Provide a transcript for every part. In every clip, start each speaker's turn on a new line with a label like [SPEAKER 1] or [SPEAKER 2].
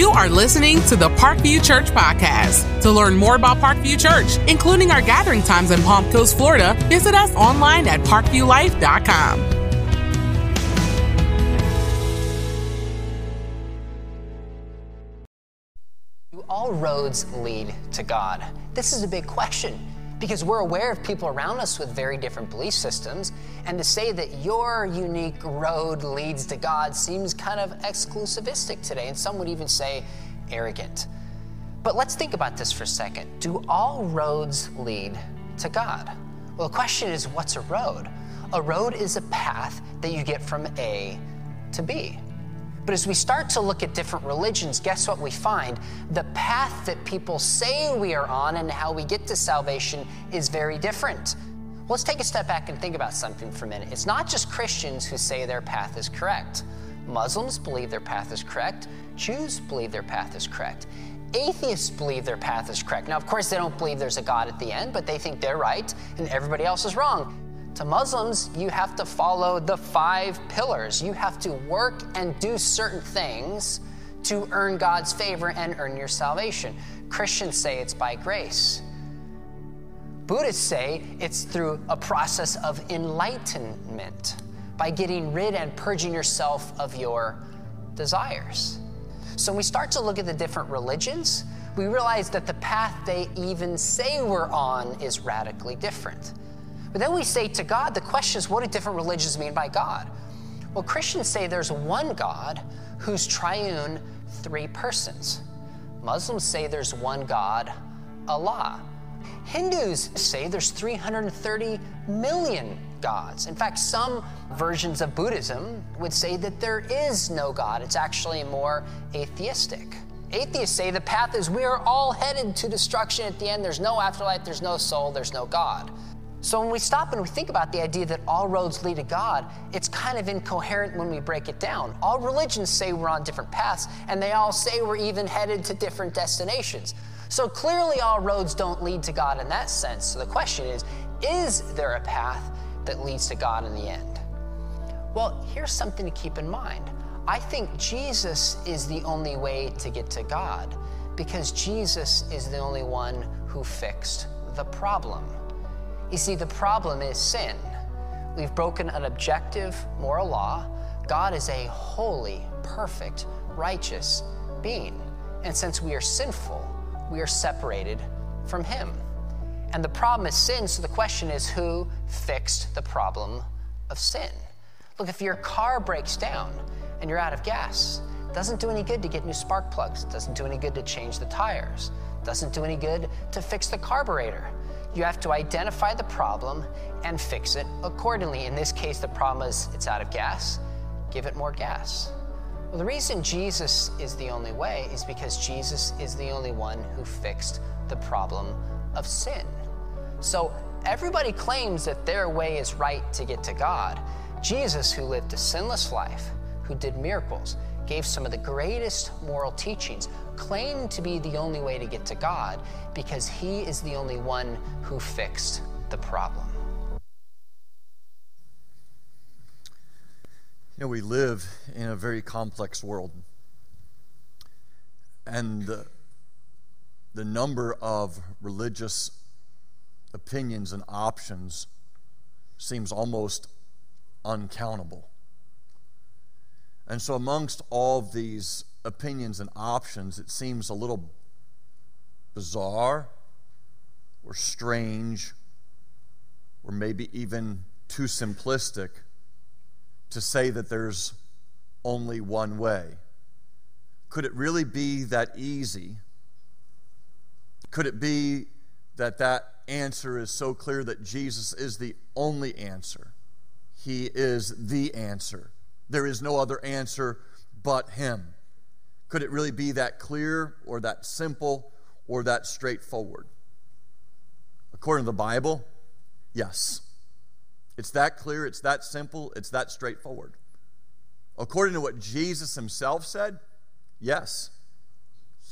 [SPEAKER 1] You are listening to the Parkview Church Podcast. To learn more about Parkview Church, including our gathering times in Palm Coast, Florida, visit us online at parkviewlife.com.
[SPEAKER 2] All roads lead to God? This is a big question because we're aware of people around us with very different belief systems, and to say that your unique road leads to God seems kind of exclusivistic today, and some would even say arrogant. But let's think about this for a second. Do all roads lead to God? Well, the question is what's a road? A road is a path that you get from A to B. But as we start to look at different religions, guess what we find? The path that people say we are on and how we get to salvation is very different. Let's take a step back and think about something for a minute. It's not just Christians who say their path is correct. Muslims believe their path is correct. Jews believe their path is correct. Atheists believe their path is correct. Now, of course, they don't believe there's a God at the end, but they think they're right and everybody else is wrong. To Muslims, you have to follow the five pillars. You have to work and do certain things to earn God's favor and earn your salvation. Christians say it's by grace. Buddhists say it's through a process of enlightenment by getting rid and purging yourself of your desires. So when we start to look at the different religions, we realize that the path they even say we're on is radically different. But then we say to God, the question is what do different religions mean by God? Well, Christians say there's one God who's triune, three persons. Muslims say there's one God, Allah. Hindus say there's 330 million gods. In fact, some versions of Buddhism would say that there is no God. It's actually more atheistic. Atheists say the path is we are all headed to destruction at the end. There's no afterlife, there's no soul, there's no God. So when we stop and we think about the idea that all roads lead to God, it's kind of incoherent when we break it down. All religions say we're on different paths, and they all say we're even headed to different destinations. So clearly, all roads don't lead to God in that sense. So the question is is there a path that leads to God in the end? Well, here's something to keep in mind. I think Jesus is the only way to get to God because Jesus is the only one who fixed the problem. You see, the problem is sin. We've broken an objective moral law. God is a holy, perfect, righteous being. And since we are sinful, we are separated from Him. And the problem is sin, so the question is who fixed the problem of sin? Look, if your car breaks down and you're out of gas, doesn't do any good to get new spark plugs. Doesn't do any good to change the tires. Doesn't do any good to fix the carburetor. You have to identify the problem and fix it accordingly. In this case, the problem is it's out of gas. Give it more gas. Well, the reason Jesus is the only way is because Jesus is the only one who fixed the problem of sin. So everybody claims that their way is right to get to God. Jesus, who lived a sinless life, who did miracles, gave some of the greatest moral teachings, claimed to be the only way to get to God because he is the only one who fixed the problem.
[SPEAKER 3] You know, we live in a very complex world. And the, the number of religious opinions and options seems almost uncountable. And so, amongst all these opinions and options, it seems a little bizarre or strange or maybe even too simplistic to say that there's only one way. Could it really be that easy? Could it be that that answer is so clear that Jesus is the only answer? He is the answer. There is no other answer but Him. Could it really be that clear or that simple or that straightforward? According to the Bible, yes. It's that clear, it's that simple, it's that straightforward. According to what Jesus himself said, yes,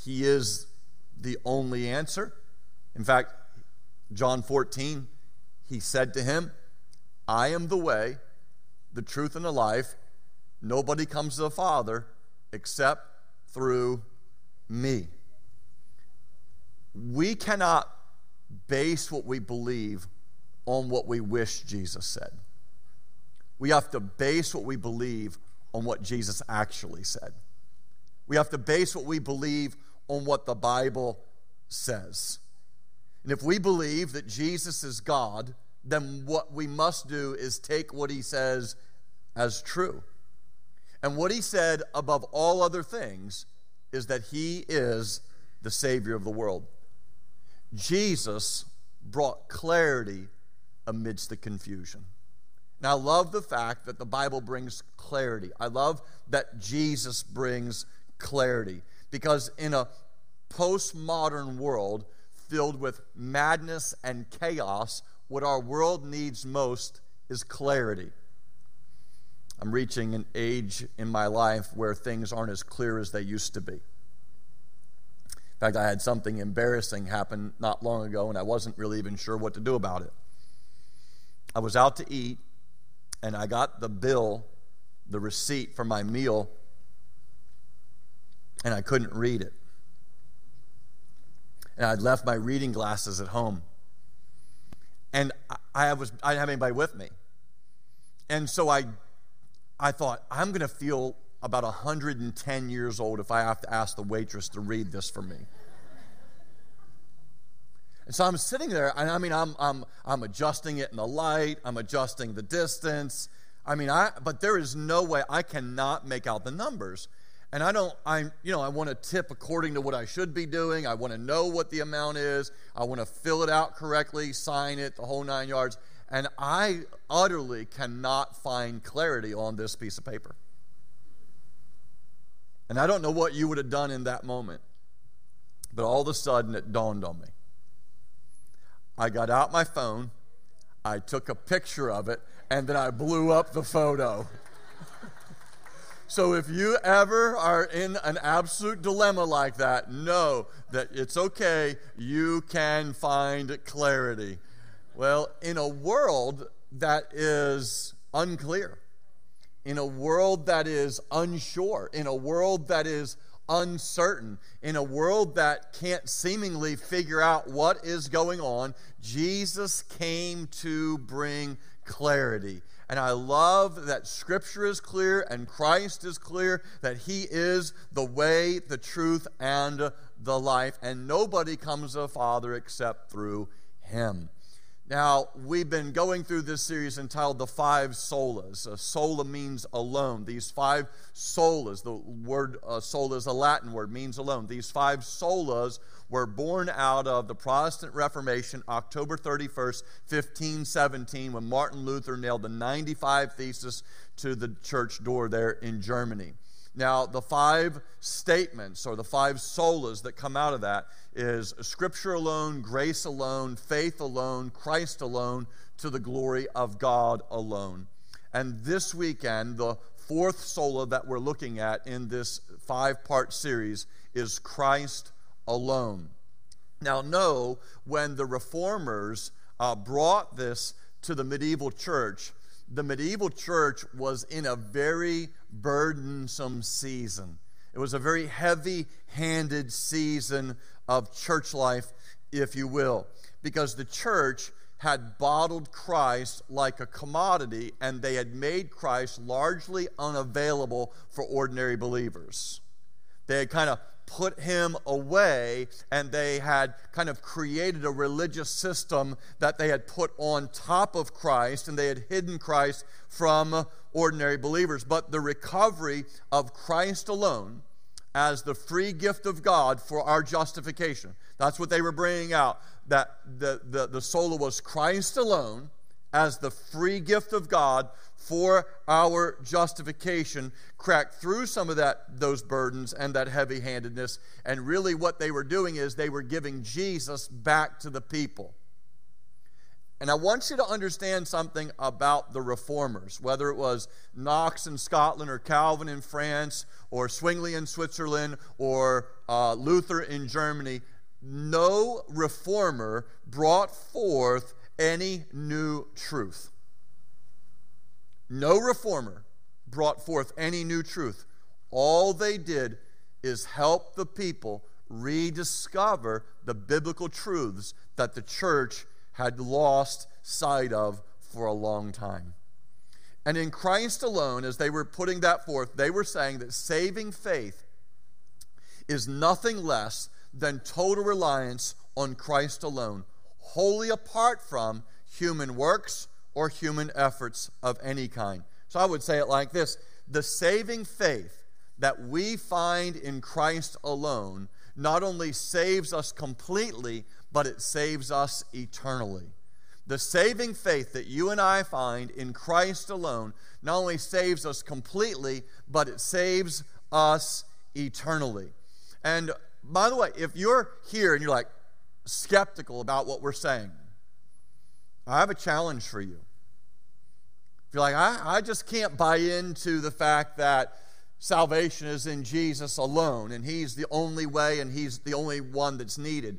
[SPEAKER 3] he is the only answer. In fact, John 14, he said to him, I am the way, the truth, and the life. Nobody comes to the Father except through me. We cannot base what we believe on what we wish Jesus said. We have to base what we believe on what Jesus actually said. We have to base what we believe on what the Bible says. And if we believe that Jesus is God, then what we must do is take what he says as true. And what he said above all other things is that he is the Savior of the world. Jesus brought clarity amidst the confusion. And I love the fact that the Bible brings clarity. I love that Jesus brings clarity because in a postmodern world filled with madness and chaos, what our world needs most is clarity. I'm reaching an age in my life where things aren't as clear as they used to be. In fact, I had something embarrassing happen not long ago, and I wasn't really even sure what to do about it. I was out to eat, and I got the bill, the receipt for my meal, and I couldn't read it. And I'd left my reading glasses at home. And I, was, I didn't have anybody with me. And so I, I thought, I'm going to feel about 110 years old if I have to ask the waitress to read this for me. And so I'm sitting there, and I mean, I'm, I'm, I'm adjusting it in the light, I'm adjusting the distance. I mean, I, but there is no way I cannot make out the numbers. And I don't, I, you know, I want to tip according to what I should be doing. I want to know what the amount is. I want to fill it out correctly, sign it, the whole nine yards. And I utterly cannot find clarity on this piece of paper. And I don't know what you would have done in that moment. But all of a sudden, it dawned on me. I got out my phone, I took a picture of it, and then I blew up the photo. so if you ever are in an absolute dilemma like that, know that it's okay, you can find clarity. Well, in a world that is unclear, in a world that is unsure, in a world that is uncertain, in a world that can't seemingly figure out what is going on, Jesus came to bring clarity. And I love that Scripture is clear and Christ is clear that He is the way, the truth, and the life. And nobody comes to the Father except through Him. Now, we've been going through this series entitled The Five Solas. Uh, sola means alone. These five solas, the word uh, sola is a Latin word, means alone. These five solas were born out of the Protestant Reformation, October 31st, 1517, when Martin Luther nailed the 95 Thesis to the church door there in Germany. Now, the five statements or the five solas that come out of that is Scripture alone, grace alone, faith alone, Christ alone, to the glory of God alone. And this weekend, the fourth sola that we're looking at in this five part series is Christ alone. Now, know when the reformers uh, brought this to the medieval church, the medieval church was in a very burdensome season. It was a very heavy handed season of church life, if you will, because the church had bottled Christ like a commodity and they had made Christ largely unavailable for ordinary believers. They had kind of put him away and they had kind of created a religious system that they had put on top of Christ and they had hidden Christ from ordinary believers. But the recovery of Christ alone as the free gift of God for our justification. That's what they were bringing out. That the, the, the sola was Christ alone as the free gift of God for our justification, cracked through some of that those burdens and that heavy-handedness. And really what they were doing is they were giving Jesus back to the people. And I want you to understand something about the reformers, whether it was Knox in Scotland or Calvin in France or Zwingli in Switzerland or uh, Luther in Germany. No reformer brought forth any new truth. No reformer brought forth any new truth. All they did is help the people rediscover the biblical truths that the church had lost sight of for a long time. And in Christ alone, as they were putting that forth, they were saying that saving faith is nothing less than total reliance on Christ alone, wholly apart from human works or human efforts of any kind. So I would say it like this the saving faith that we find in Christ alone not only saves us completely, but it saves us eternally. The saving faith that you and I find in Christ alone not only saves us completely, but it saves us eternally. And by the way, if you're here and you're like skeptical about what we're saying, I have a challenge for you. If you're like, I, I just can't buy into the fact that salvation is in Jesus alone and He's the only way and He's the only one that's needed.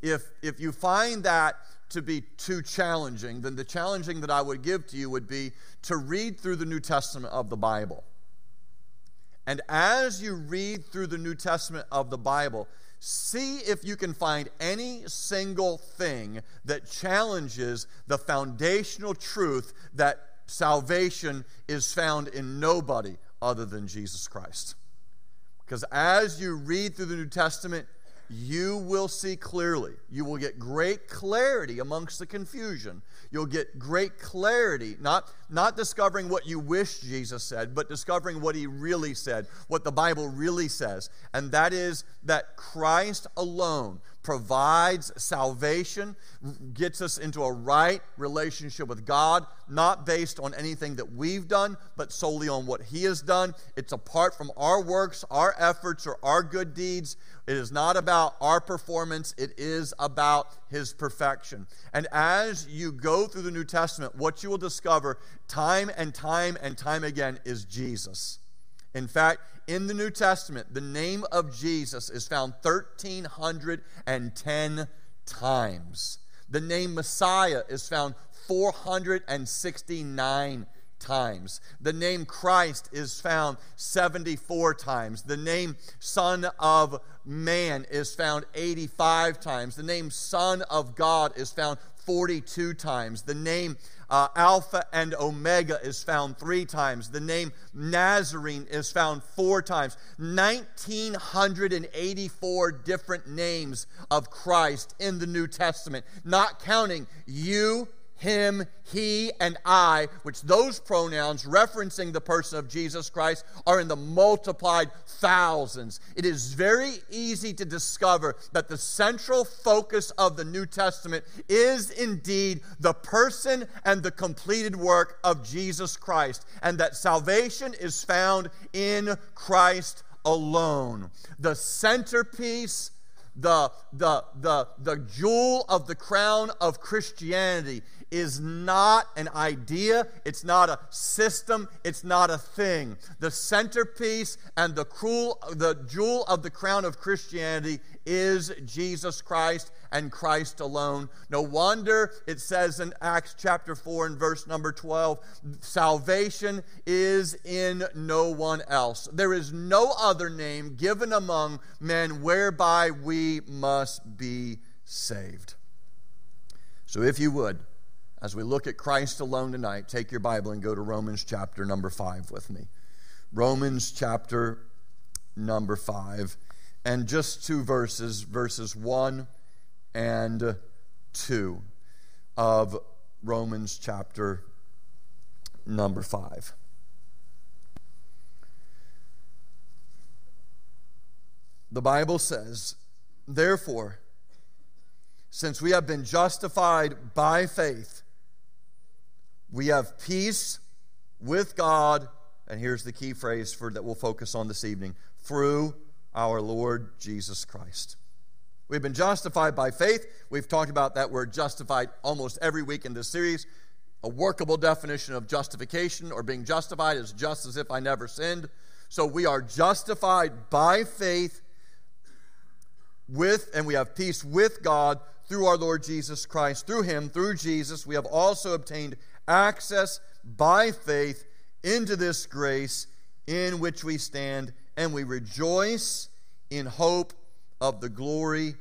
[SPEAKER 3] If, if you find that to be too challenging, then the challenging that I would give to you would be to read through the New Testament of the Bible. And as you read through the New Testament of the Bible, see if you can find any single thing that challenges the foundational truth that salvation is found in nobody other than Jesus Christ. Because as you read through the New Testament, you will see clearly. You will get great clarity amongst the confusion. You'll get great clarity, not, not discovering what you wish Jesus said, but discovering what he really said, what the Bible really says. And that is that Christ alone provides salvation, gets us into a right relationship with God, not based on anything that we've done, but solely on what He has done. It's apart from our works, our efforts, or our good deeds. It is not about our performance, it is about His perfection. And as you go through the New Testament, what you will discover time and time and time again is Jesus. In fact, in the New Testament, the name of Jesus is found 1,310 times. The name Messiah is found 469 times. The name Christ is found 74 times. The name Son of Man is found 85 times. The name Son of God is found 42 times. The name uh, Alpha and Omega is found three times. The name Nazarene is found four times. 1,984 different names of Christ in the New Testament, not counting you him, he, and I, which those pronouns referencing the person of Jesus Christ are in the multiplied thousands. It is very easy to discover that the central focus of the New Testament is indeed the person and the completed work of Jesus Christ, and that salvation is found in Christ alone. The centerpiece the, the, the, the jewel of the crown of Christianity is not an idea, it's not a system, it's not a thing. The centerpiece and the, cruel, the jewel of the crown of Christianity is Jesus Christ and Christ alone. No wonder it says in Acts chapter 4 and verse number 12 salvation is in no one else. There is no other name given among men whereby we must be saved. So if you would, as we look at Christ alone tonight, take your Bible and go to Romans chapter number 5 with me. Romans chapter number 5. And just two verses, verses 1 and 2 of Romans chapter number 5. The Bible says, Therefore, since we have been justified by faith, we have peace with God, and here's the key phrase for that we'll focus on this evening through our Lord Jesus Christ. We've been justified by faith. We've talked about that word justified almost every week in this series. A workable definition of justification or being justified is just as if I never sinned. So we are justified by faith with, and we have peace with God through our Lord Jesus Christ. Through him, through Jesus, we have also obtained access by faith into this grace in which we stand, and we rejoice in hope of the glory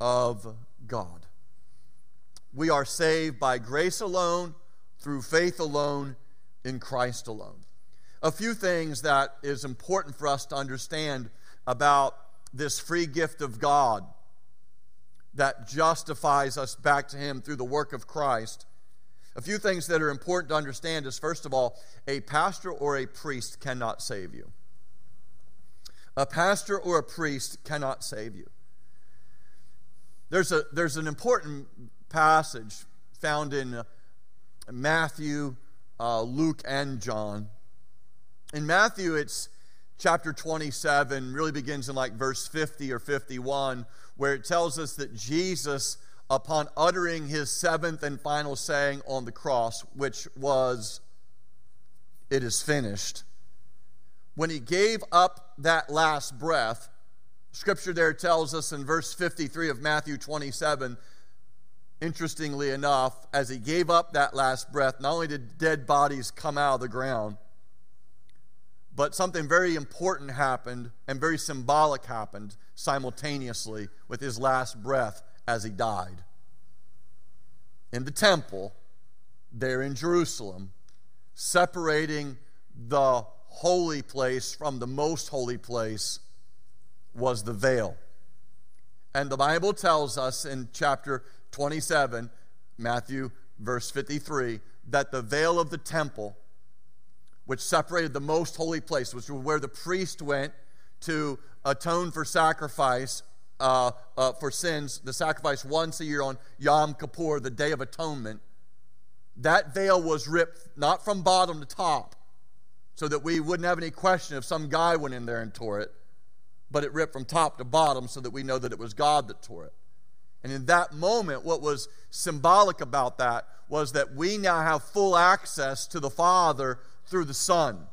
[SPEAKER 3] of God. We are saved by grace alone, through faith alone, in Christ alone. A few things that is important for us to understand about this free gift of God that justifies us back to Him through the work of Christ. A few things that are important to understand is first of all, a pastor or a priest cannot save you. A pastor or a priest cannot save you. There's, a, there's an important passage found in Matthew, uh, Luke, and John. In Matthew, it's chapter 27, really begins in like verse 50 or 51, where it tells us that Jesus, upon uttering his seventh and final saying on the cross, which was, It is finished, when he gave up that last breath, scripture there tells us in verse 53 of Matthew 27, interestingly enough, as he gave up that last breath, not only did dead bodies come out of the ground, but something very important happened and very symbolic happened simultaneously with his last breath as he died. In the temple, there in Jerusalem, separating the holy place from the most holy place was the veil. And the Bible tells us in chapter 27, Matthew verse 53, that the veil of the temple, which separated the most holy place, which was where the priest went to atone for sacrifice uh, uh, for sins, the sacrifice once a year on Yom Kippur, the Day of Atonement, that veil was ripped not from bottom to top, so that we wouldn't have any question if some guy went in there and tore it, but it ripped from top to bottom so that we know that it was God that tore it. And in that moment, what was symbolic about that was that we now have full access to the Father through the Son.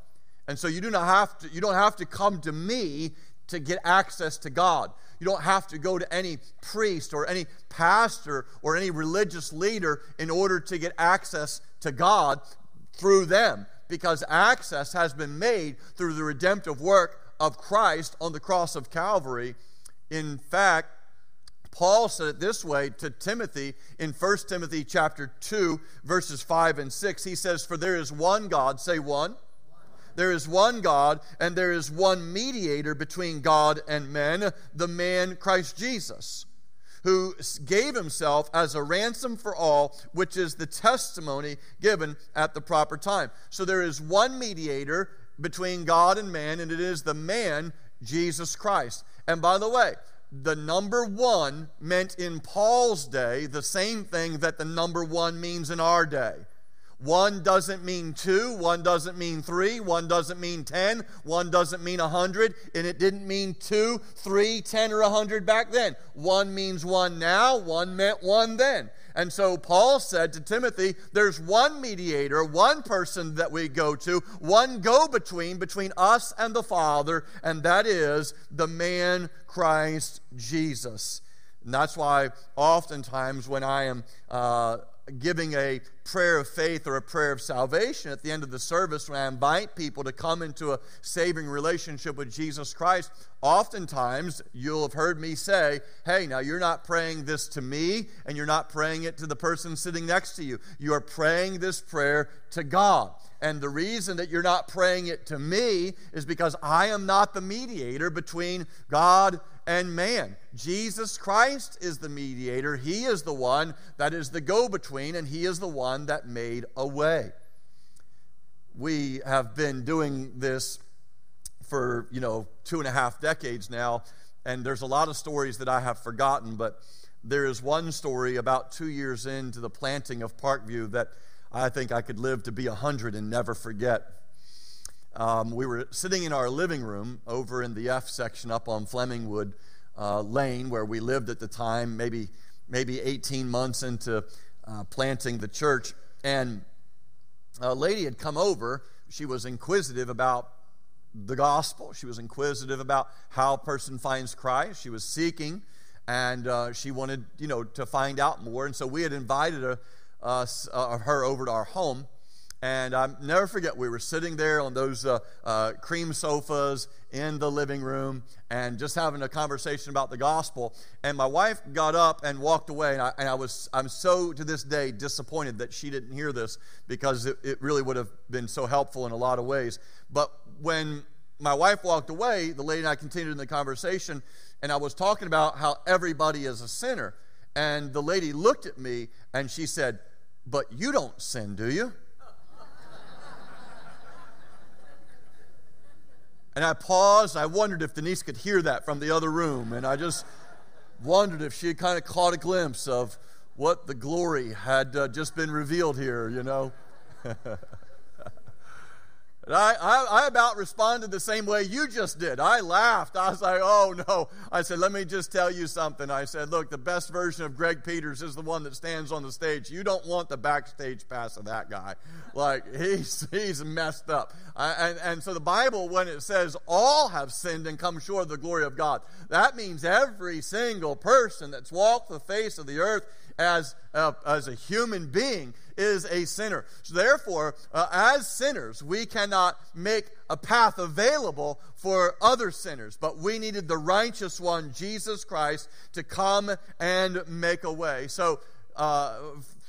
[SPEAKER 3] And so you do not have to, you don't have to come to me to get access to God. You don't have to go to any priest or any pastor or any religious leader in order to get access to God through them because access has been made through the redemptive work of Christ on the cross of Calvary. In fact, Paul said it this way to Timothy in 1 Timothy chapter 2 verses 5 and 6. He says, "For there is one God, say one. There is one God, and there is one mediator between God and men, the man Christ Jesus, who gave himself as a ransom for all, which is the testimony given at the proper time. So there is one mediator between God and man, and it is the man, Jesus Christ. And by the way, the number one meant in Paul's day the same thing that the number one means in our day. One doesn't mean two, one doesn't mean three, one doesn't mean ten, one doesn't mean a hundred, and it didn't mean two, three, ten, or a hundred back then. One means one now, one meant one then. And so Paul said to Timothy, there's one mediator, one person that we go to, one go between between us and the Father, and that is the man Christ Jesus. And that's why oftentimes when I am uh, giving a prayer of faith or a prayer of salvation at the end of the service when I invite people to come into a saving relationship with Jesus Christ, oftentimes you'll have heard me say, Hey, now you're not praying this to me and you're not praying it to the person sitting next to you. You are praying this prayer to God. And the reason that you're not praying it to me is because I am not the mediator between God and man. Jesus Christ is the mediator. He is the one that is the go between, and He is the one that made a way. We have been doing this for, you know, two and a half decades now, and there's a lot of stories that I have forgotten, but there is one story about two years into the planting of Parkview that I think I could live to be a hundred and never forget. Um, we were sitting in our living room over in the F section up on Flemingwood uh, Lane, where we lived at the time, maybe, maybe 18 months into uh, planting the church. And a lady had come over. She was inquisitive about the gospel, she was inquisitive about how a person finds Christ. She was seeking, and uh, she wanted, you know, to find out more. And so we had invited uh, her over to our home And I never forget, we were sitting there on those uh, uh, cream sofas in the living room and just having a conversation about the gospel. And my wife got up and walked away. And I, and I was, I'm so to this day disappointed that she didn't hear this because it, it really would have been so helpful in a lot of ways. But when my wife walked away, the lady and I continued in the conversation, and I was talking about how everybody is a sinner. And the lady looked at me and she said, But you don't sin, do you? And I paused. I wondered if Denise could hear that from the other room. And I just wondered if she kind of caught a glimpse of what the glory had uh, just been revealed here, you know. I, I, I, about responded the same way you just did. I laughed. I was like, oh no. I said, let me just tell you something. I said, look, the best version of Greg Peters is the one that stands on the stage. You don't want the backstage pass of that guy. Like, he's, he's messed up. I, and, and so the Bible, when it says all have sinned and come short of the glory of God, that means every single person that's walked the face of the earth as a, as a human being is a sinner. So, therefore, uh, as sinners, we cannot make a path available for other sinners, but we needed the righteous one, Jesus Christ, to come and make a way. So, uh,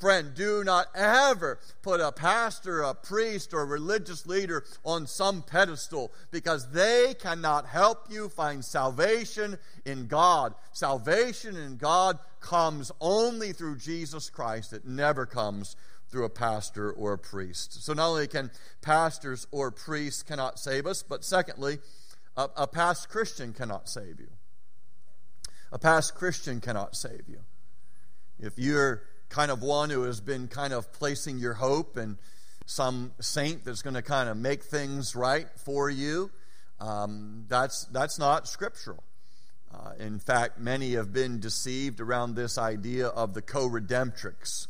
[SPEAKER 3] friend, do not ever put a pastor, a priest, or a religious leader on some pedestal because they cannot help you find salvation in God. Salvation in God comes only through Jesus Christ, it never comes through a pastor or a priest. So not only can pastors or priests cannot save us, but secondly, a, a past Christian cannot save you. A past Christian cannot save you. If you're kind of one who has been kind of placing your hope in some saint that's going to kind of make things right for you, um, that's, that's not scriptural. Uh, in fact, many have been deceived around this idea of the co redemptrix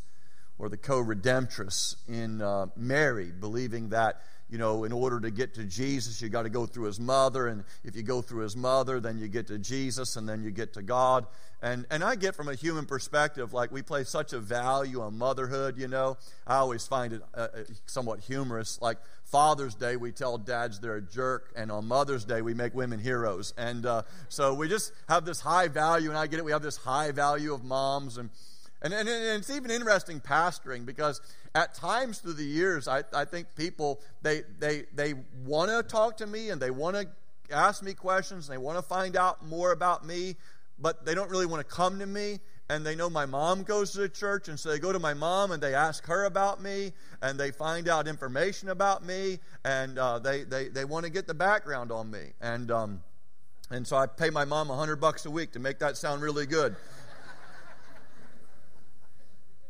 [SPEAKER 3] or the co redemptress in uh, Mary, believing that you know, in order to get to Jesus, you got to go through his mother. And if you go through his mother, then you get to Jesus and then you get to God. And, and I get from a human perspective, like we place such a value on motherhood, you know. I always find it uh, uh, somewhat humorous. Like Father's Day, we tell dads they're a jerk. And on Mother's Day, we make women heroes. And uh, so we just have this high value. And I get it. We have this high value of moms. And, and, and, and it's even interesting pastoring because at times through the years, I, I think people, they, they, they want to talk to me and they want to ask me questions and they want to find out more about me, but they don't really want to come to me. And they know my mom goes to the church, and so they go to my mom and they ask her about me, and they find out information about me, and uh, they, they, they want to get the background on me. And, um, and so I pay my mom a hundred bucks a week to make that sound really good.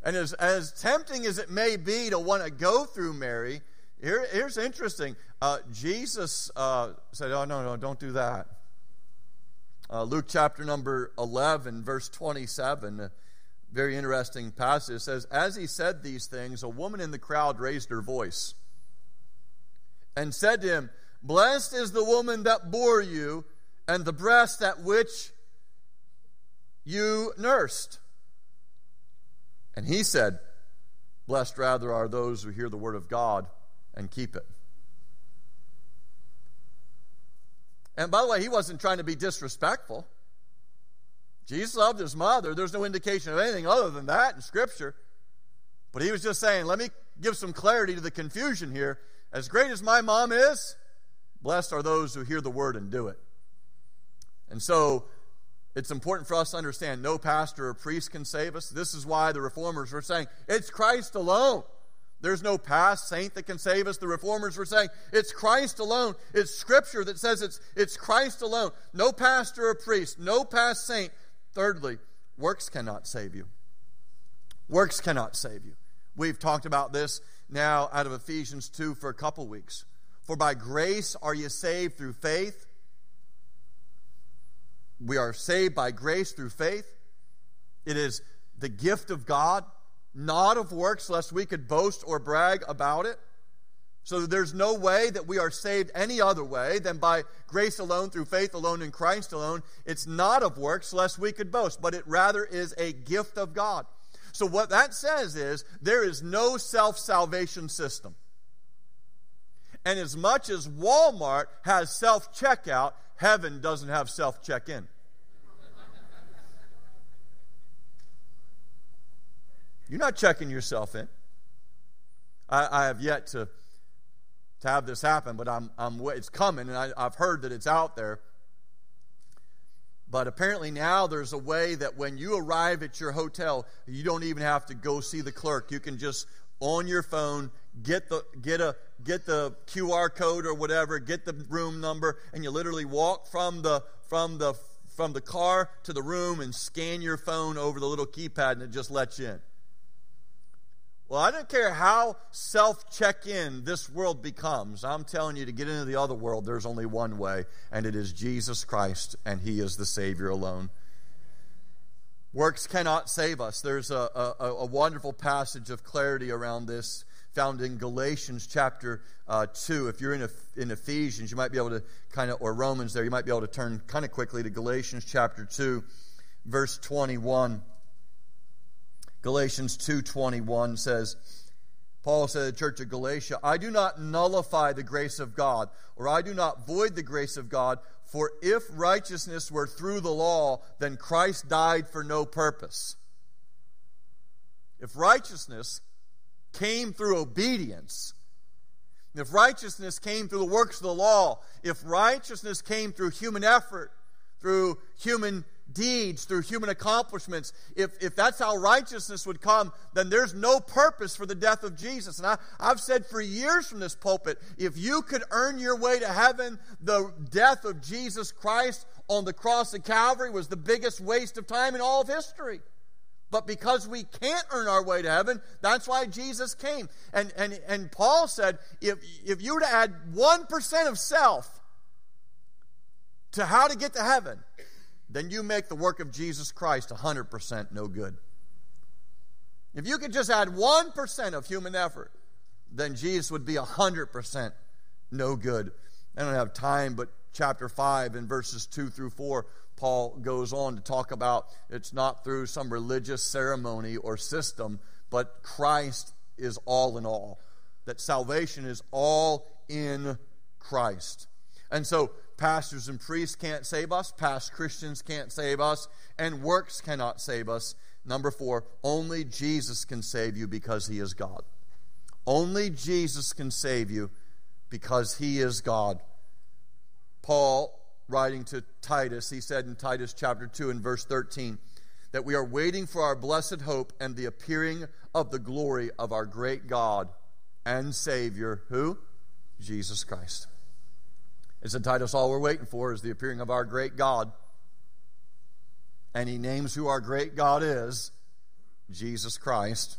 [SPEAKER 3] And as, as tempting as it may be to want to go through Mary, here, here's interesting. Uh, Jesus uh, said, Oh, no, no, don't do that. Uh, Luke chapter number 11, verse 27, very interesting passage says, As he said these things, a woman in the crowd raised her voice and said to him, Blessed is the woman that bore you and the breast at which you nursed. And he said, Blessed rather are those who hear the word of God and keep it. And by the way, he wasn't trying to be disrespectful. Jesus loved his mother. There's no indication of anything other than that in Scripture. But he was just saying, let me give some clarity to the confusion here. As great as my mom is, blessed are those who hear the word and do it. And so it's important for us to understand no pastor or priest can save us. This is why the reformers were saying it's Christ alone. There's no past saint that can save us. The reformers were saying it's Christ alone. It's Scripture that says it's, it's Christ alone. No pastor or priest, no past saint. Thirdly, works cannot save you. Works cannot save you. We've talked about this now out of Ephesians 2 for a couple weeks. For by grace are you saved through faith we are saved by grace through faith. It is the gift of God, not of works, lest we could boast or brag about it. So there's no way that we are saved any other way than by grace alone, through faith alone, in Christ alone. It's not of works, lest we could boast, but it rather is a gift of God. So what that says is there is no self salvation system. And as much as Walmart has self checkout, heaven doesn't have self check in. You're not checking yourself in. I, I, have yet to, to have this happen, but I'm, I'm, it's coming, and I, I've heard that it's out there. But apparently now there's a way that when you arrive at your hotel, you don't even have to go see the clerk. You can just on your phone get the get a get the QR code or whatever, get the room number, and you literally walk from the from the from the car to the room and scan your phone over the little keypad and it just lets you in. Well, I don't care how self check in this world becomes. I'm telling you to get into the other world, there's only one way, and it is Jesus Christ, and He is the Savior alone. Works cannot save us. There's a, a, a wonderful passage of clarity around this found in Galatians chapter uh, 2. If you're in, in Ephesians, you might be able to kind of, or Romans there, you might be able to turn kind of quickly to Galatians chapter 2, verse 21. Galatians 2:21 says, Paul said to the church of Galatia, I do not nullify the grace of God, or I do not void the grace of God, for if righteousness were through the law, then Christ died for no purpose. If righteousness came through obedience, if righteousness came through the works of the law, if righteousness came through human effort, through human deeds, through human accomplishments, if, if that's how righteousness would come, then there's no purpose for the death of Jesus. And I, I've said for years from this pulpit if you could earn your way to heaven, the death of Jesus Christ on the cross of Calvary was the biggest waste of time in all of history. But because we can't earn our way to heaven, that's why Jesus came. And, and, and Paul said if, if you were to add 1% of self to how to get to heaven, then you make the work of Jesus Christ 100% no good. If you could just add 1% of human effort, then Jesus would be 100% no good. I don't have time, but chapter 5 in verses 2 through 4, Paul goes on to talk about it's not through some religious ceremony or system, but Christ is all in all. That salvation is all in Christ. And so pastors and priests can't save us, past Christians can't save us, and works cannot save us. Number four, only Jesus can save you because he is God. Only Jesus can save you because he is God. Paul, writing to Titus, he said in Titus chapter 2 and verse 13, that we are waiting for our blessed hope and the appearing of the glory of our great God and Savior, who? Jesus Christ. It's a Titus, all we're waiting for is the appearing of our great God. And he names who our great God is Jesus Christ.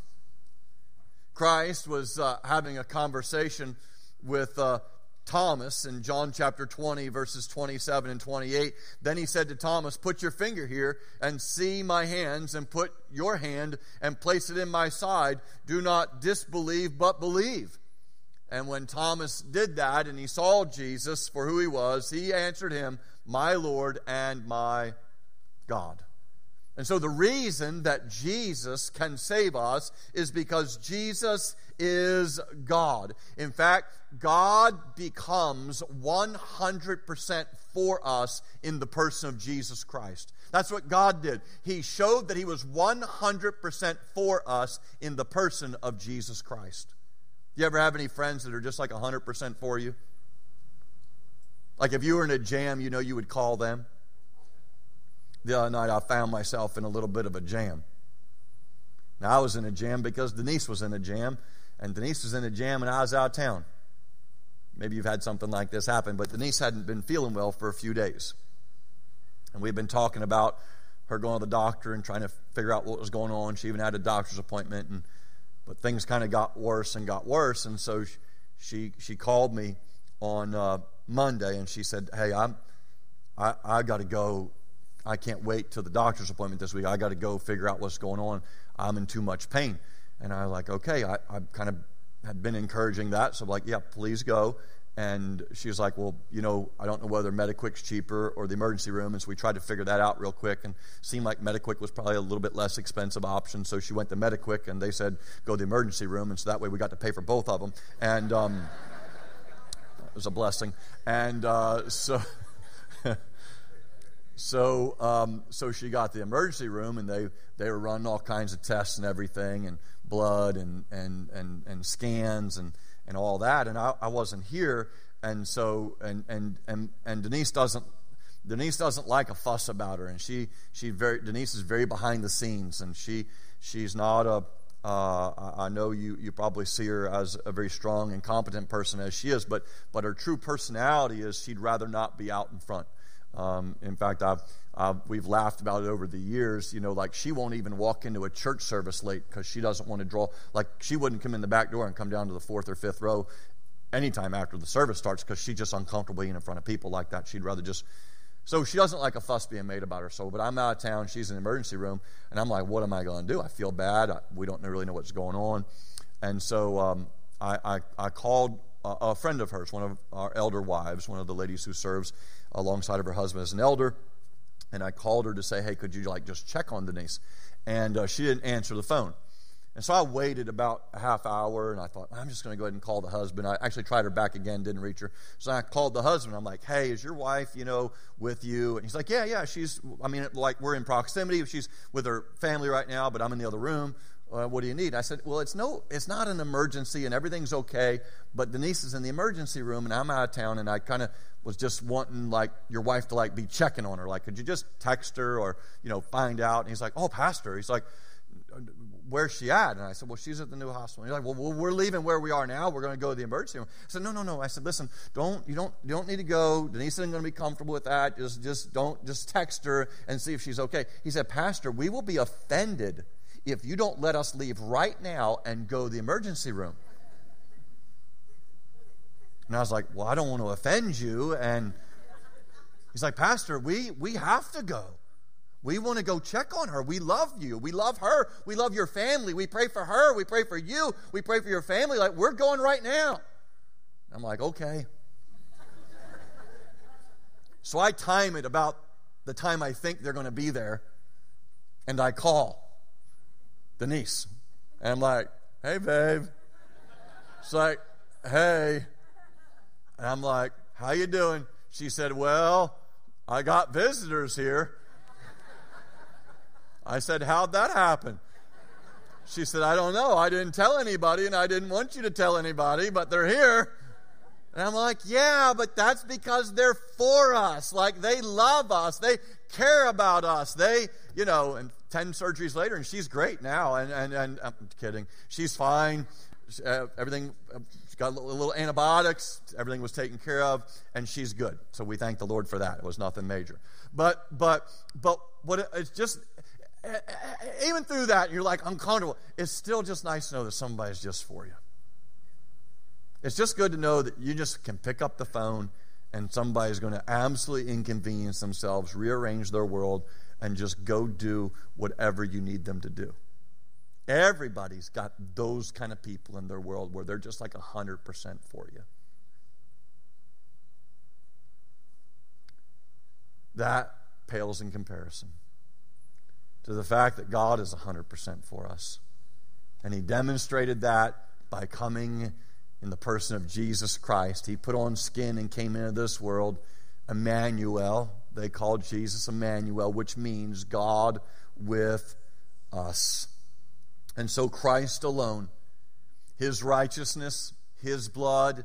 [SPEAKER 3] Christ was uh, having a conversation with uh, Thomas in John chapter 20, verses 27 and 28. Then he said to Thomas, Put your finger here and see my hands, and put your hand and place it in my side. Do not disbelieve, but believe. And when Thomas did that and he saw Jesus for who he was, he answered him, My Lord and my God. And so the reason that Jesus can save us is because Jesus is God. In fact, God becomes 100% for us in the person of Jesus Christ. That's what God did. He showed that He was 100% for us in the person of Jesus Christ. Do you ever have any friends that are just like 100% for you? Like if you were in a jam, you know you would call them. The other night I found myself in a little bit of a jam. Now I was in a jam because Denise was in a jam, and Denise was in a jam and I was out of town. Maybe you've had something like this happen, but Denise hadn't been feeling well for a few days. And we've been talking about her going to the doctor and trying to figure out what was going on. She even had a doctor's appointment and but things kind of got worse and got worse, and so she she called me on uh, Monday and she said, "Hey, I'm I, I got to go. I can't wait till the doctor's appointment this week. I got to go figure out what's going on. I'm in too much pain." And I was like, "Okay." I, I kind of had been encouraging that, so I'm like, "Yeah, please go." And she was like, Well, you know, I don't know whether Mediquick's cheaper or the emergency room. And so we tried to figure that out real quick and seemed like Mediquick was probably a little bit less expensive option. So she went to Mediquick and they said, Go to the emergency room. And so that way we got to pay for both of them. And, um, it was a blessing. And uh, so. So, um, so she got the emergency room, and they, they were running all kinds of tests and everything, and blood and, and, and, and scans and, and all that. And I, I wasn't here, and so and, and and and Denise doesn't Denise doesn't like a fuss about her, and she she very Denise is very behind the scenes, and she she's not a. Uh, I know you, you probably see her as a very strong and competent person as she is, but, but her true personality is she'd rather not be out in front. Um, in fact, I've, I've, we've laughed about it over the years. You know, like she won't even walk into a church service late because she doesn't want to draw. Like she wouldn't come in the back door and come down to the fourth or fifth row anytime after the service starts because she's just uncomfortable being in front of people like that. She'd rather just. So she doesn't like a fuss being made about her soul. But I'm out of town. She's in the emergency room, and I'm like, what am I going to do? I feel bad. I, we don't really know what's going on, and so um, I, I, I called a friend of hers, one of our elder wives, one of the ladies who serves alongside of her husband as an elder. And I called her to say, hey, could you like just check on Denise? And uh, she didn't answer the phone. And so I waited about a half hour and I thought, I'm just going to go ahead and call the husband. I actually tried her back again, didn't reach her. So I called the husband. I'm like, hey, is your wife, you know, with you? And he's like, yeah, yeah, she's, I mean, like we're in proximity. She's with her family right now, but I'm in the other room uh, what do you need? I said, well, it's no, it's not an emergency and everything's okay, but Denise is in the emergency room and I'm out of town and I kind of was just wanting like your wife to like be checking on her. Like, could you just text her or, you know, find out? And he's like, oh, pastor. He's like, where's she at? And I said, well, she's at the new hospital. And he's like, well, we're leaving where we are now. We're going to go to the emergency room. I said, no, no, no. I said, listen, don't, you don't, you don't need to go. Denise isn't going to be comfortable with that. Just, just don't, just text her and see if she's okay. He said, pastor, we will be offended if you don't let us leave right now and go to the emergency room. And I was like, Well, I don't want to offend you. And he's like, Pastor, we, we have to go. We want to go check on her. We love you. We love her. We love your family. We pray for her. We pray for you. We pray for your family. Like, we're going right now. I'm like, okay. so I time it about the time I think they're going to be there, and I call. Denise. And I'm like, hey, babe. She's like, hey. And I'm like, how you doing? She said, well, I got visitors here. I said, how'd that happen? She said, I don't know. I didn't tell anybody, and I didn't want you to tell anybody, but they're here. And I'm like, yeah, but that's because they're for us. Like, they love us. They care about us. They, you know, and 10 surgeries later, and she's great now. And, and, and I'm kidding. She's fine. Uh, everything, uh, got a little, little, antibiotics. Everything was taken care of, and she's good. So we thank the Lord for that. It was nothing major. But, but, but what it's just, even through that, you're like uncomfortable. It's still just nice to know that somebody's just for you. It's just good to know that you just can pick up the phone and somebody's going to absolutely inconvenience themselves, rearrange their world, and just go do whatever you need them to do. Everybody's got those kind of people in their world where they're just like 100% for you. That pales in comparison to the fact that God is 100% for us. And He demonstrated that by coming in the person of Jesus Christ. He put on skin and came into this world, Emmanuel, they called Jesus Emmanuel, which means God with us. And so Christ alone, his righteousness, his blood,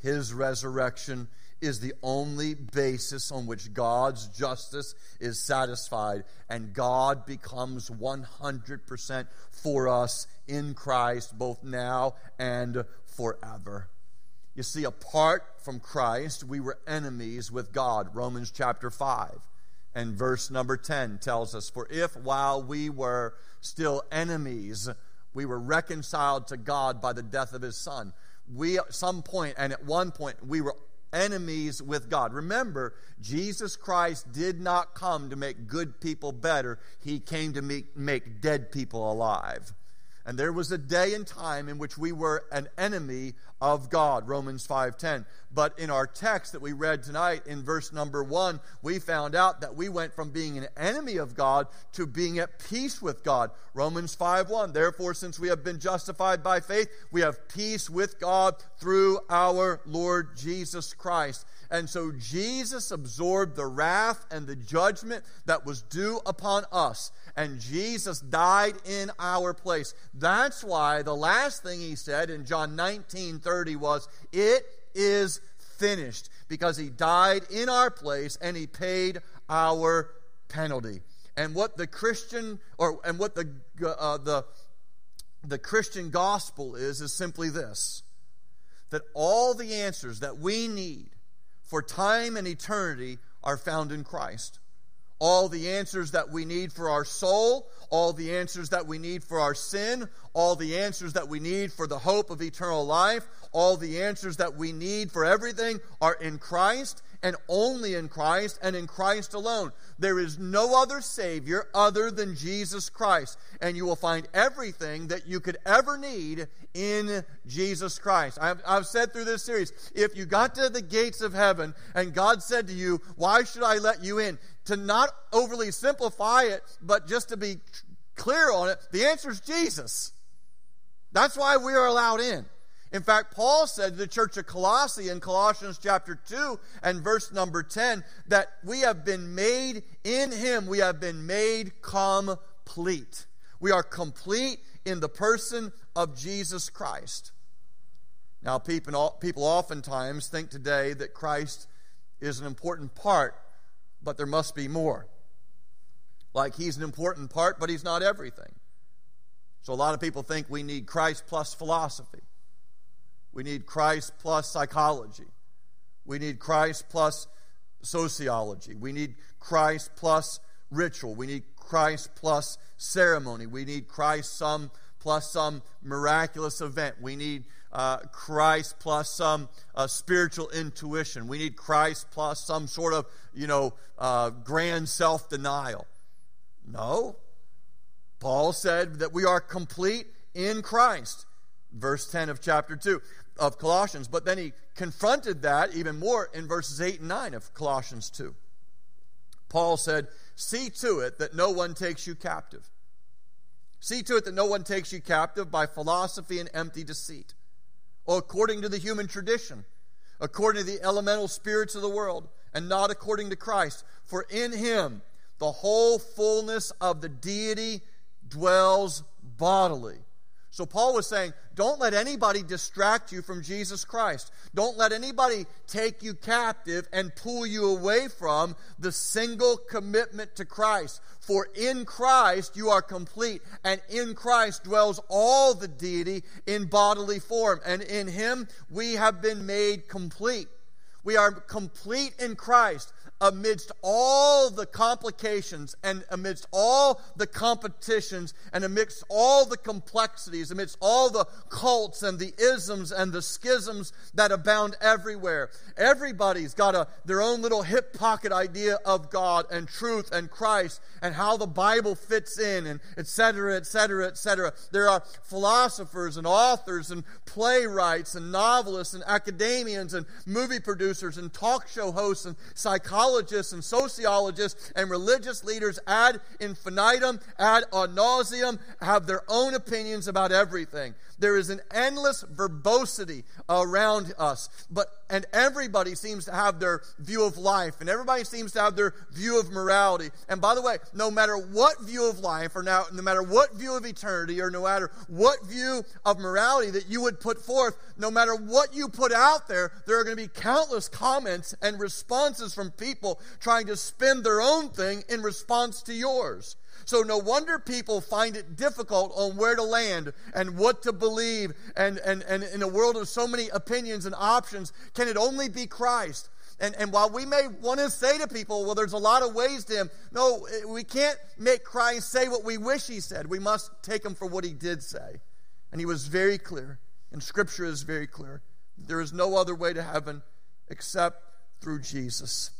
[SPEAKER 3] his resurrection is the only basis on which God's justice is satisfied, and God becomes 100% for us in Christ, both now and forever. You see, apart from Christ, we were enemies with God. Romans chapter 5 and verse number 10 tells us, For if while we were still enemies, we were reconciled to God by the death of his Son, we at some point, and at one point, we were enemies with God. Remember, Jesus Christ did not come to make good people better, he came to make, make dead people alive. And there was a day and time in which we were an enemy of God, Romans 5:10. But in our text that we read tonight in verse number 1, we found out that we went from being an enemy of God to being at peace with God. Romans 5:1. Therefore, since we have been justified by faith, we have peace with God through our Lord Jesus Christ. And so Jesus absorbed the wrath and the judgment that was due upon us. And Jesus died in our place. That's why the last thing he said in John 19 30 was, It is finished. Because he died in our place and he paid our penalty. And what the Christian, or and what the, uh, the, the Christian gospel is, is simply this that all the answers that we need for time and eternity are found in Christ. All the answers that we need for our soul, all the answers that we need for our sin, all the answers that we need for the hope of eternal life, all the answers that we need for everything are in Christ and only in Christ and in Christ alone. There is no other Savior other than Jesus Christ. And you will find everything that you could ever need in Jesus Christ. I've, I've said through this series if you got to the gates of heaven and God said to you, Why should I let you in? To not overly simplify it, but just to be clear on it, the answer is Jesus. That's why we are allowed in. In fact, Paul said to the church of Colossae in Colossians chapter 2 and verse number 10 that we have been made in him, we have been made complete. We are complete in the person of Jesus Christ. Now, people, people oftentimes think today that Christ is an important part, but there must be more. Like he's an important part, but he's not everything. So a lot of people think we need Christ plus philosophy. We need Christ plus psychology. We need Christ plus sociology. We need Christ plus ritual. We need Christ plus ceremony. We need Christ some plus some miraculous event. We need uh, Christ plus some uh, spiritual intuition. We need Christ plus some sort of, you know, uh, grand self denial. No. Paul said that we are complete in Christ. Verse 10 of chapter 2 of Colossians, but then he confronted that even more in verses 8 and 9 of Colossians 2. Paul said, See to it that no one takes you captive. See to it that no one takes you captive by philosophy and empty deceit, or according to the human tradition, according to the elemental spirits of the world, and not according to Christ. For in him the whole fullness of the deity dwells bodily so Paul was saying, don't let anybody distract you from Jesus Christ. Don't let anybody take you captive and pull you away from the single commitment to Christ. For in Christ you are complete, and in Christ dwells all the deity in bodily form, and in him we have been made complete. We are complete in Christ amidst all the complications and amidst all the competitions and amidst all the complexities, amidst all the cults and the isms and the schisms that abound everywhere. Everybody's got a, their own little hip pocket idea of God and truth and Christ and how the Bible fits in and etc., etc., etc. There are philosophers and authors and playwrights and novelists and academians and movie producers and talk show hosts and psychologists psychologists and sociologists and religious leaders ad infinitum, ad nauseum, have their own opinions about everything. There is an endless verbosity around us, but and everybody seems to have their view of life, and everybody seems to have their view of morality. And by the way, no matter what view of life, or now, no matter what view of eternity, or no matter what view of morality that you would put forth, no matter what you put out there, there are going to be countless comments and responses from people trying to spin their own thing in response to yours. So no wonder people find it difficult on where to land and what to believe. And, and, and in a world of so many opinions and options, can it only be Christ? And, and while we may want to say to people, well, there's a lot of ways to him, no, eh, we can't make Christ say what we wish he said. We must take him for what he did say. And he was very clear, and Scripture is very clear. There is no other way to heaven except through Jesus.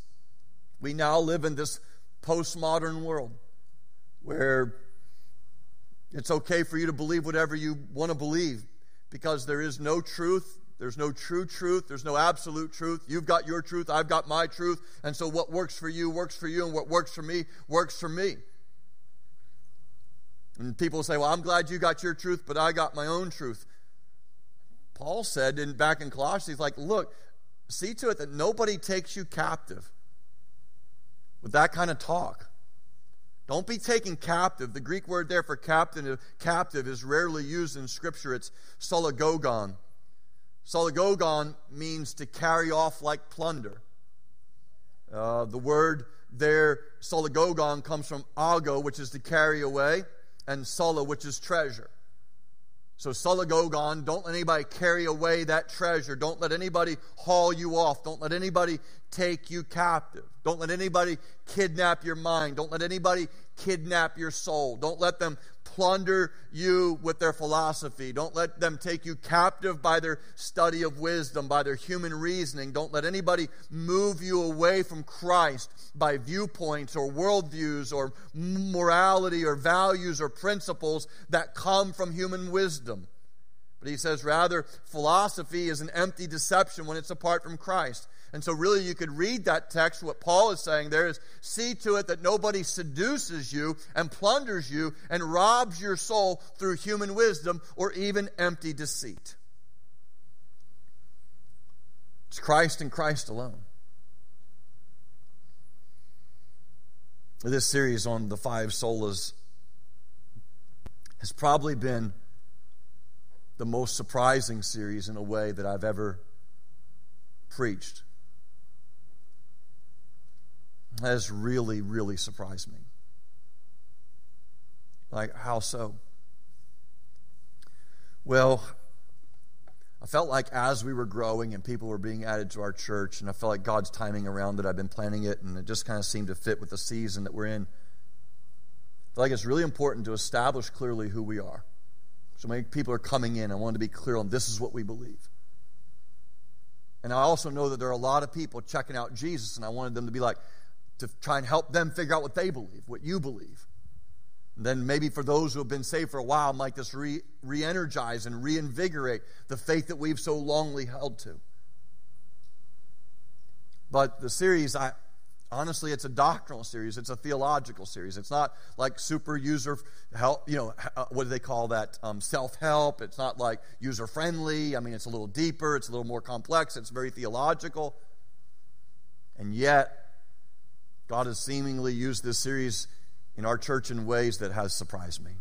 [SPEAKER 3] We now live in this postmodern world where It's okay for you to believe whatever you want to believe because there is no truth. There's no true truth. There's no absolute truth. You've got your truth. I've got my truth. And so what works for you works for you, and what works for me works for me. And people say, Well, I'm glad you got your truth, but I got my own truth. Paul said in, back in Colossians, like, Look, see to it that nobody takes you captive with that kind of talk. Don't be taken captive. The Greek word there for captive, captive is rarely used in Scripture. It's soligogon. Soligogon means to carry off like plunder. Uh, the word there, soligogon, comes from ago, which is to carry away, and sola, which is treasure. So, soligogon, don't let anybody carry away that treasure. Don't let anybody haul you off. Don't let anybody take you captive. Don't let anybody kidnap your mind. Don't let anybody kidnap your soul. Don't let them plunder you with their philosophy. Don't let them take you captive by their study of wisdom, by their human reasoning. Don't let anybody move you away from Christ by viewpoints or worldviews or morality or values or principles that come from human wisdom. But he says, rather, philosophy is an empty deception when it's apart from Christ. And so, really, you could read that text. What Paul is saying there is see to it that nobody seduces you and plunders you and robs your soul through human wisdom or even empty deceit. It's Christ and Christ alone. This series on the five solas has probably been the most surprising series in a way that I've ever preached has really, really surprised me. Like, how so? Well, I felt like as we were growing and people were being added to our church, and I felt like God's timing around that I've been planning it, and it just kind of seemed to fit with the season that we're in. I feel like it's really important to establish clearly who we are. So many people are coming in. I want to be clear on this is what we believe. And I also know that there are a lot of people checking out Jesus, and I wanted them to be like, to try and help them figure out what they believe, what you believe. And then maybe for those who have been saved for a while, might this re energize and reinvigorate the faith that we've so longly held to. But the series, I, honestly it's a doctrinal series. It's a theological series. It's not like super user help you know uh, what do they call that um, self-help. It's not like user friendly i mean it's a little deeper. It's a little more complex. It's very theological. And yet God has seemingly used this series in our church in ways that has surprised me.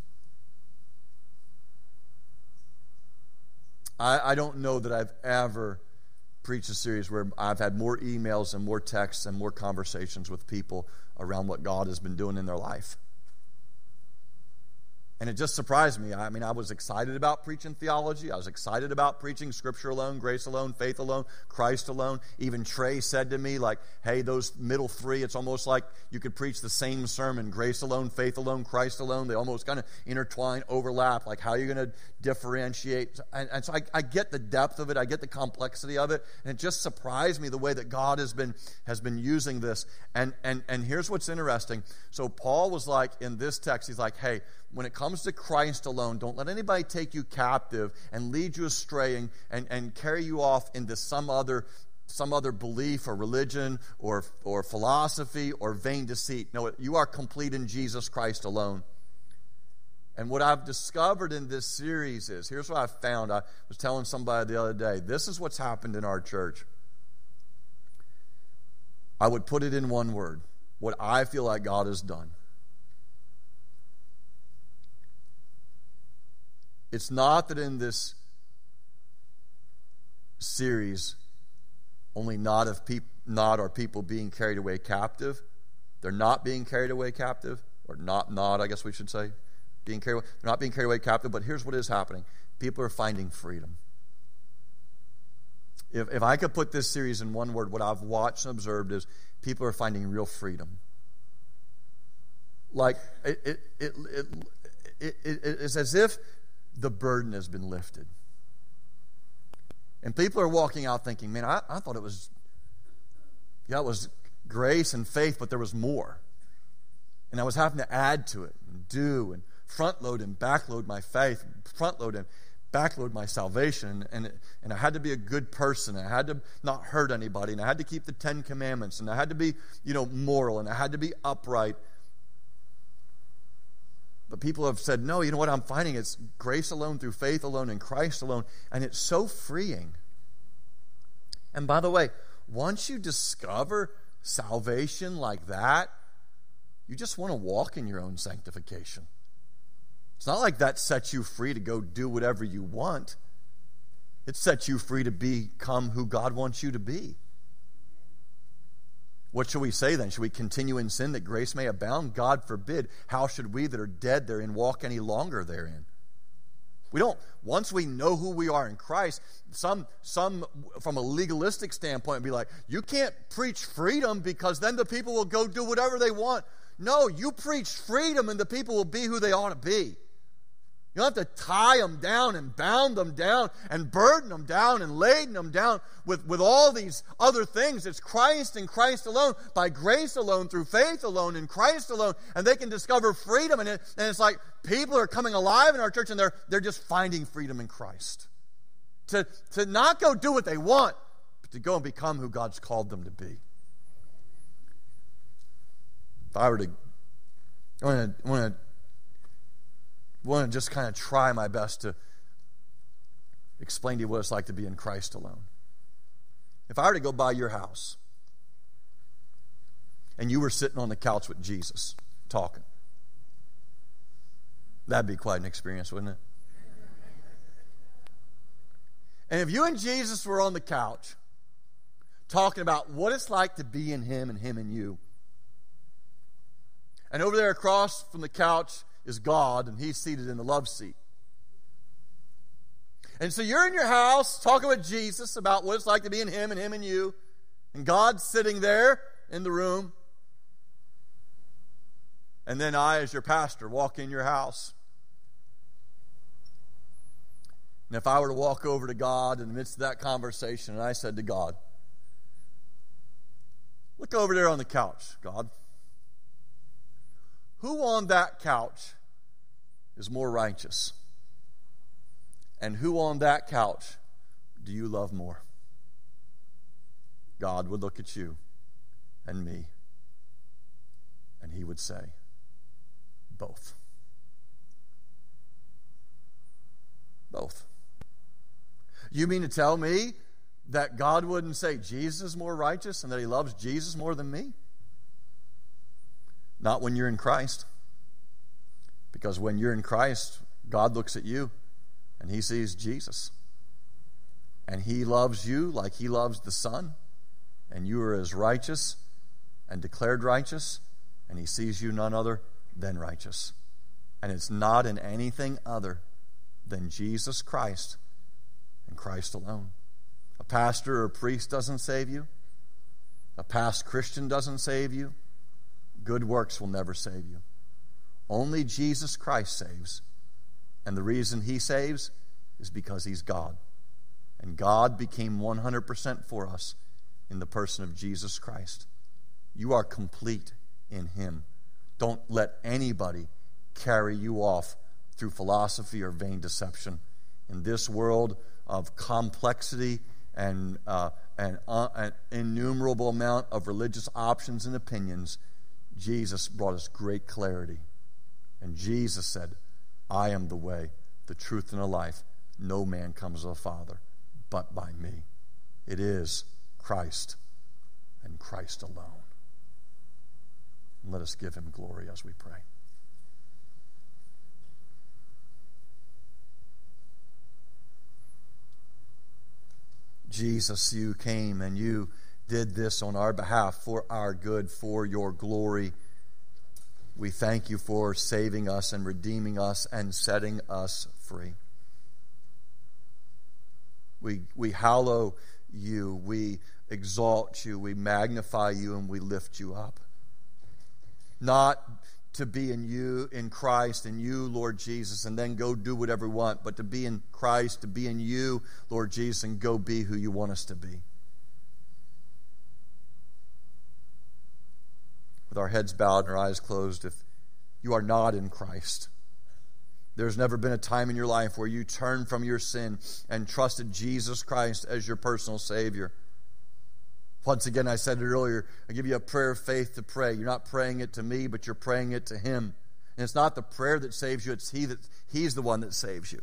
[SPEAKER 3] I, I don't know that I've ever preached a series where I've had more emails and more texts and more conversations with people around what God has been doing in their life. And it just surprised me. I mean, I was excited about preaching theology. I was excited about preaching scripture alone, grace alone, faith alone, Christ alone. Even Trey said to me, like, hey, those middle three, it's almost like you could preach the same sermon grace alone, faith alone, Christ alone. They almost kind of intertwine, overlap. Like, how are you going to differentiate? And, and so I, I, get the depth of it, I get the complexity of it. And it just surprised me the way that God has been, has been using this. And, and, and here's what's interesting. So Paul was like, in this text, he's like, hey, when it comes to Christ alone, don't let anybody take you captive and lead you astray and, and, and carry you off into some other some other belief or religion or, or philosophy or vain deceit. No, you are complete in Jesus Christ alone. And what I've discovered in this series is here's what I found. I was telling somebody the other day this is what's happened in our church. I would put it in one word what I feel like God has done. It's not that in this series, only not, of peop- not are people being carried away captive. They're not being carried away captive, or not, not, I guess we should say. Being carried away. They're not being carried away captive, but here's what is happening people are finding freedom. If, if I could put this series in one word, what I've watched and observed is people are finding real freedom. Like, it, it, it, it, it it's as if the burden has been lifted. And people are walking out thinking, man, I, I thought it was, yeah, it was grace and faith, but there was more. And I was having to add to it and do and front load and back load my faith, front load and back load my salvation. And, and i had to be a good person. I had to not hurt anybody. And i had to keep the ten commandments. And i had to be you know moral. And i had to be upright but people have said no you know what i'm finding it's grace alone through faith alone in christ alone and it's so freeing and by the way once you discover salvation like that you just want to walk in your own sanctification it's not like that sets you free to go do whatever you want. It sets you free to become who God wants you to be. What shall we say then? Should we continue in sin that grace may abound? God forbid. How should we that are dead therein walk any longer therein? We don't, once we know who we are in Christ, some, some from a legalistic standpoint, be like, you can't preach freedom because then the people will go do whatever they want. No, you preach freedom and the people will be who they ought to be. You don't have to tie them down and bound them down and burden them down and laden them down with, with all these other things. It's Christ and Christ alone, by grace alone, through faith alone, in Christ alone. And they can discover freedom. And, it, and it's like people are coming alive in our church and they're, they're just finding freedom in Christ. To, to not go do what they want, but to go and become who God's called them to be. If I were to, I want to, want to just kind of try my best to explain to you what it's like to be in Christ alone. If I were to go by your house and you were sitting on the couch with Jesus talking, that'd be quite an experience, wouldn't it? And if you and Jesus were on the couch talking about what it's like to be in Him and Him in you, and over there across from the couch is God, and He's seated in the love seat. And so you're in your house talking with Jesus about what it's like to be in Him and Him and you, and God's sitting there in the room. And then I, as your pastor, walk in your house. And if I were to walk over to God in the midst of that conversation and I said to God, Look over there on the couch, God. Who on that couch is more righteous? And who on that couch do you love more? God would look at you and me, and he would say, Both. Both. You mean to tell me that God wouldn't say Jesus is more righteous and that he loves Jesus more than me? Not when you're in Christ. Because when you're in Christ, God looks at you and he sees Jesus. And he loves you like he loves the Son. And you are as righteous and declared righteous. And he sees you none other than righteous. And it's not in anything other than Jesus Christ and Christ alone. A pastor or a priest doesn't save you. A past Christian doesn't save you. Good works will never save you. Only Jesus Christ saves. And the reason he saves is because he's God. And God became 100% for us in the person of Jesus Christ. You are complete in him. Don't let anybody carry you off through philosophy or vain deception. In this world of complexity and uh, uh, an innumerable amount of religious options and opinions, Jesus brought us great clarity. And Jesus said, I am the way, the truth, and the life. No man comes to the Father but by me. It is Christ and Christ alone. Let us give him glory as we pray. Jesus, you came and you did this on our behalf for our good, for your glory. We thank you for saving us and redeeming us and setting us free. We, we hallow you, we exalt you, we magnify you, and we lift you up. Not to be in you, in Christ, in you, Lord Jesus, and then go do whatever we want, but to be in Christ, to be in you, Lord Jesus, and go be who you want us to be. With our heads bowed and our eyes closed, if you are not in Christ, There's never been a time in your life where you turned from your sin and trusted Jesus Christ as your personal Savior. Once again, I said it earlier, I give you a prayer of faith to pray. You're not praying it to me, but you're praying it to Him. And it's not the prayer that saves you, it's He that He's the one that saves you.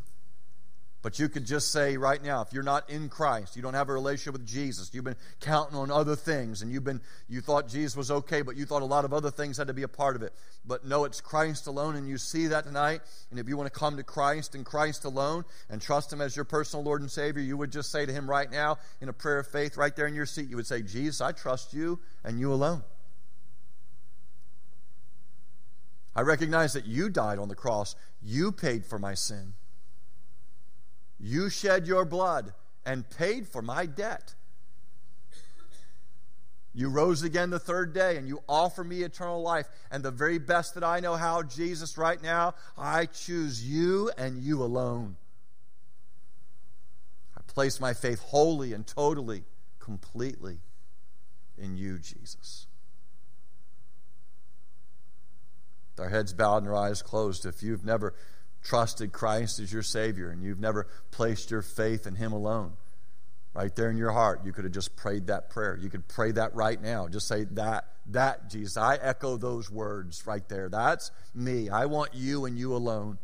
[SPEAKER 3] But you could just say right now, if you're not in Christ, you don't have a relationship with Jesus, you've been counting on other things, and you've been you thought Jesus was okay, but you thought a lot of other things had to be a part of it. But no, it's Christ alone, and you see that tonight. And if you want to come to Christ and Christ alone and trust Him as your personal Lord and Savior, you would just say to Him right now in a prayer of faith, right there in your seat, you would say, Jesus, I trust you and you alone. I recognize that you died on the cross. You paid for my sin. You shed your blood and paid for my debt. You rose again the third day and you offer me eternal life. And the very best that I know how, Jesus, right now, I choose you and you alone. I place my faith wholly and totally, completely in you, Jesus. With our heads bowed and our eyes closed, if you've never trusted Christ as your Savior and you've never placed your faith in Him alone, right there in your heart, you could have just prayed that prayer. You could pray that right now. Just say that, that, Jesus. I echo those words right there. That's me. I want you and you alone.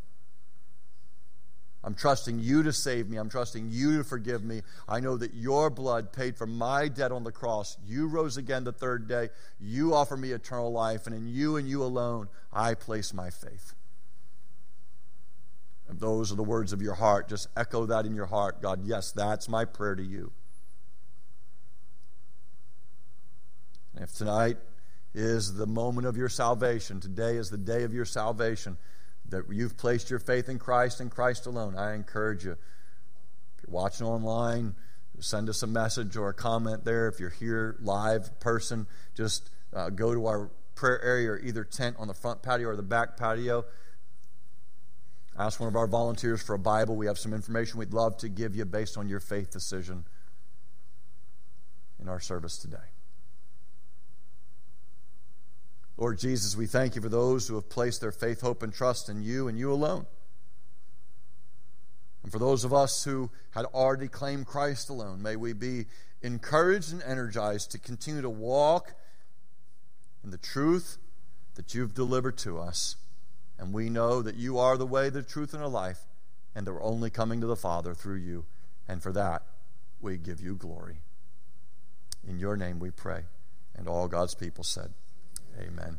[SPEAKER 3] I'm trusting you to save me. I'm trusting you to forgive me. I know that your blood paid for my debt on the cross. You rose again the third day. You offer me eternal life, and in you and you alone, I place my faith. If those are the words of your heart, just echo that in your heart. God, yes, that's my prayer to you. And if tonight is the moment of your salvation, today is the day of your salvation, that you've placed your faith in Christ and Christ alone, I encourage you. If you're watching online, send us a message or a comment there. If you're here live person, just uh, go to our prayer area either tent on the front patio or the back patio. Ask one of our volunteers for a Bible. We have some information we'd love to give you based on your faith decision in our service today. Lord Jesus, we thank you for those who have placed their faith, hope, and trust in you and you alone. And for those of us who had already claimed Christ alone, may we be encouraged and energized to continue to walk in the truth that you've delivered to us. And we know that you are the way, the truth, and the life, and that we're only coming to the Father through you. And for that, we give you glory. In your name we pray. And all God's people said, Amen.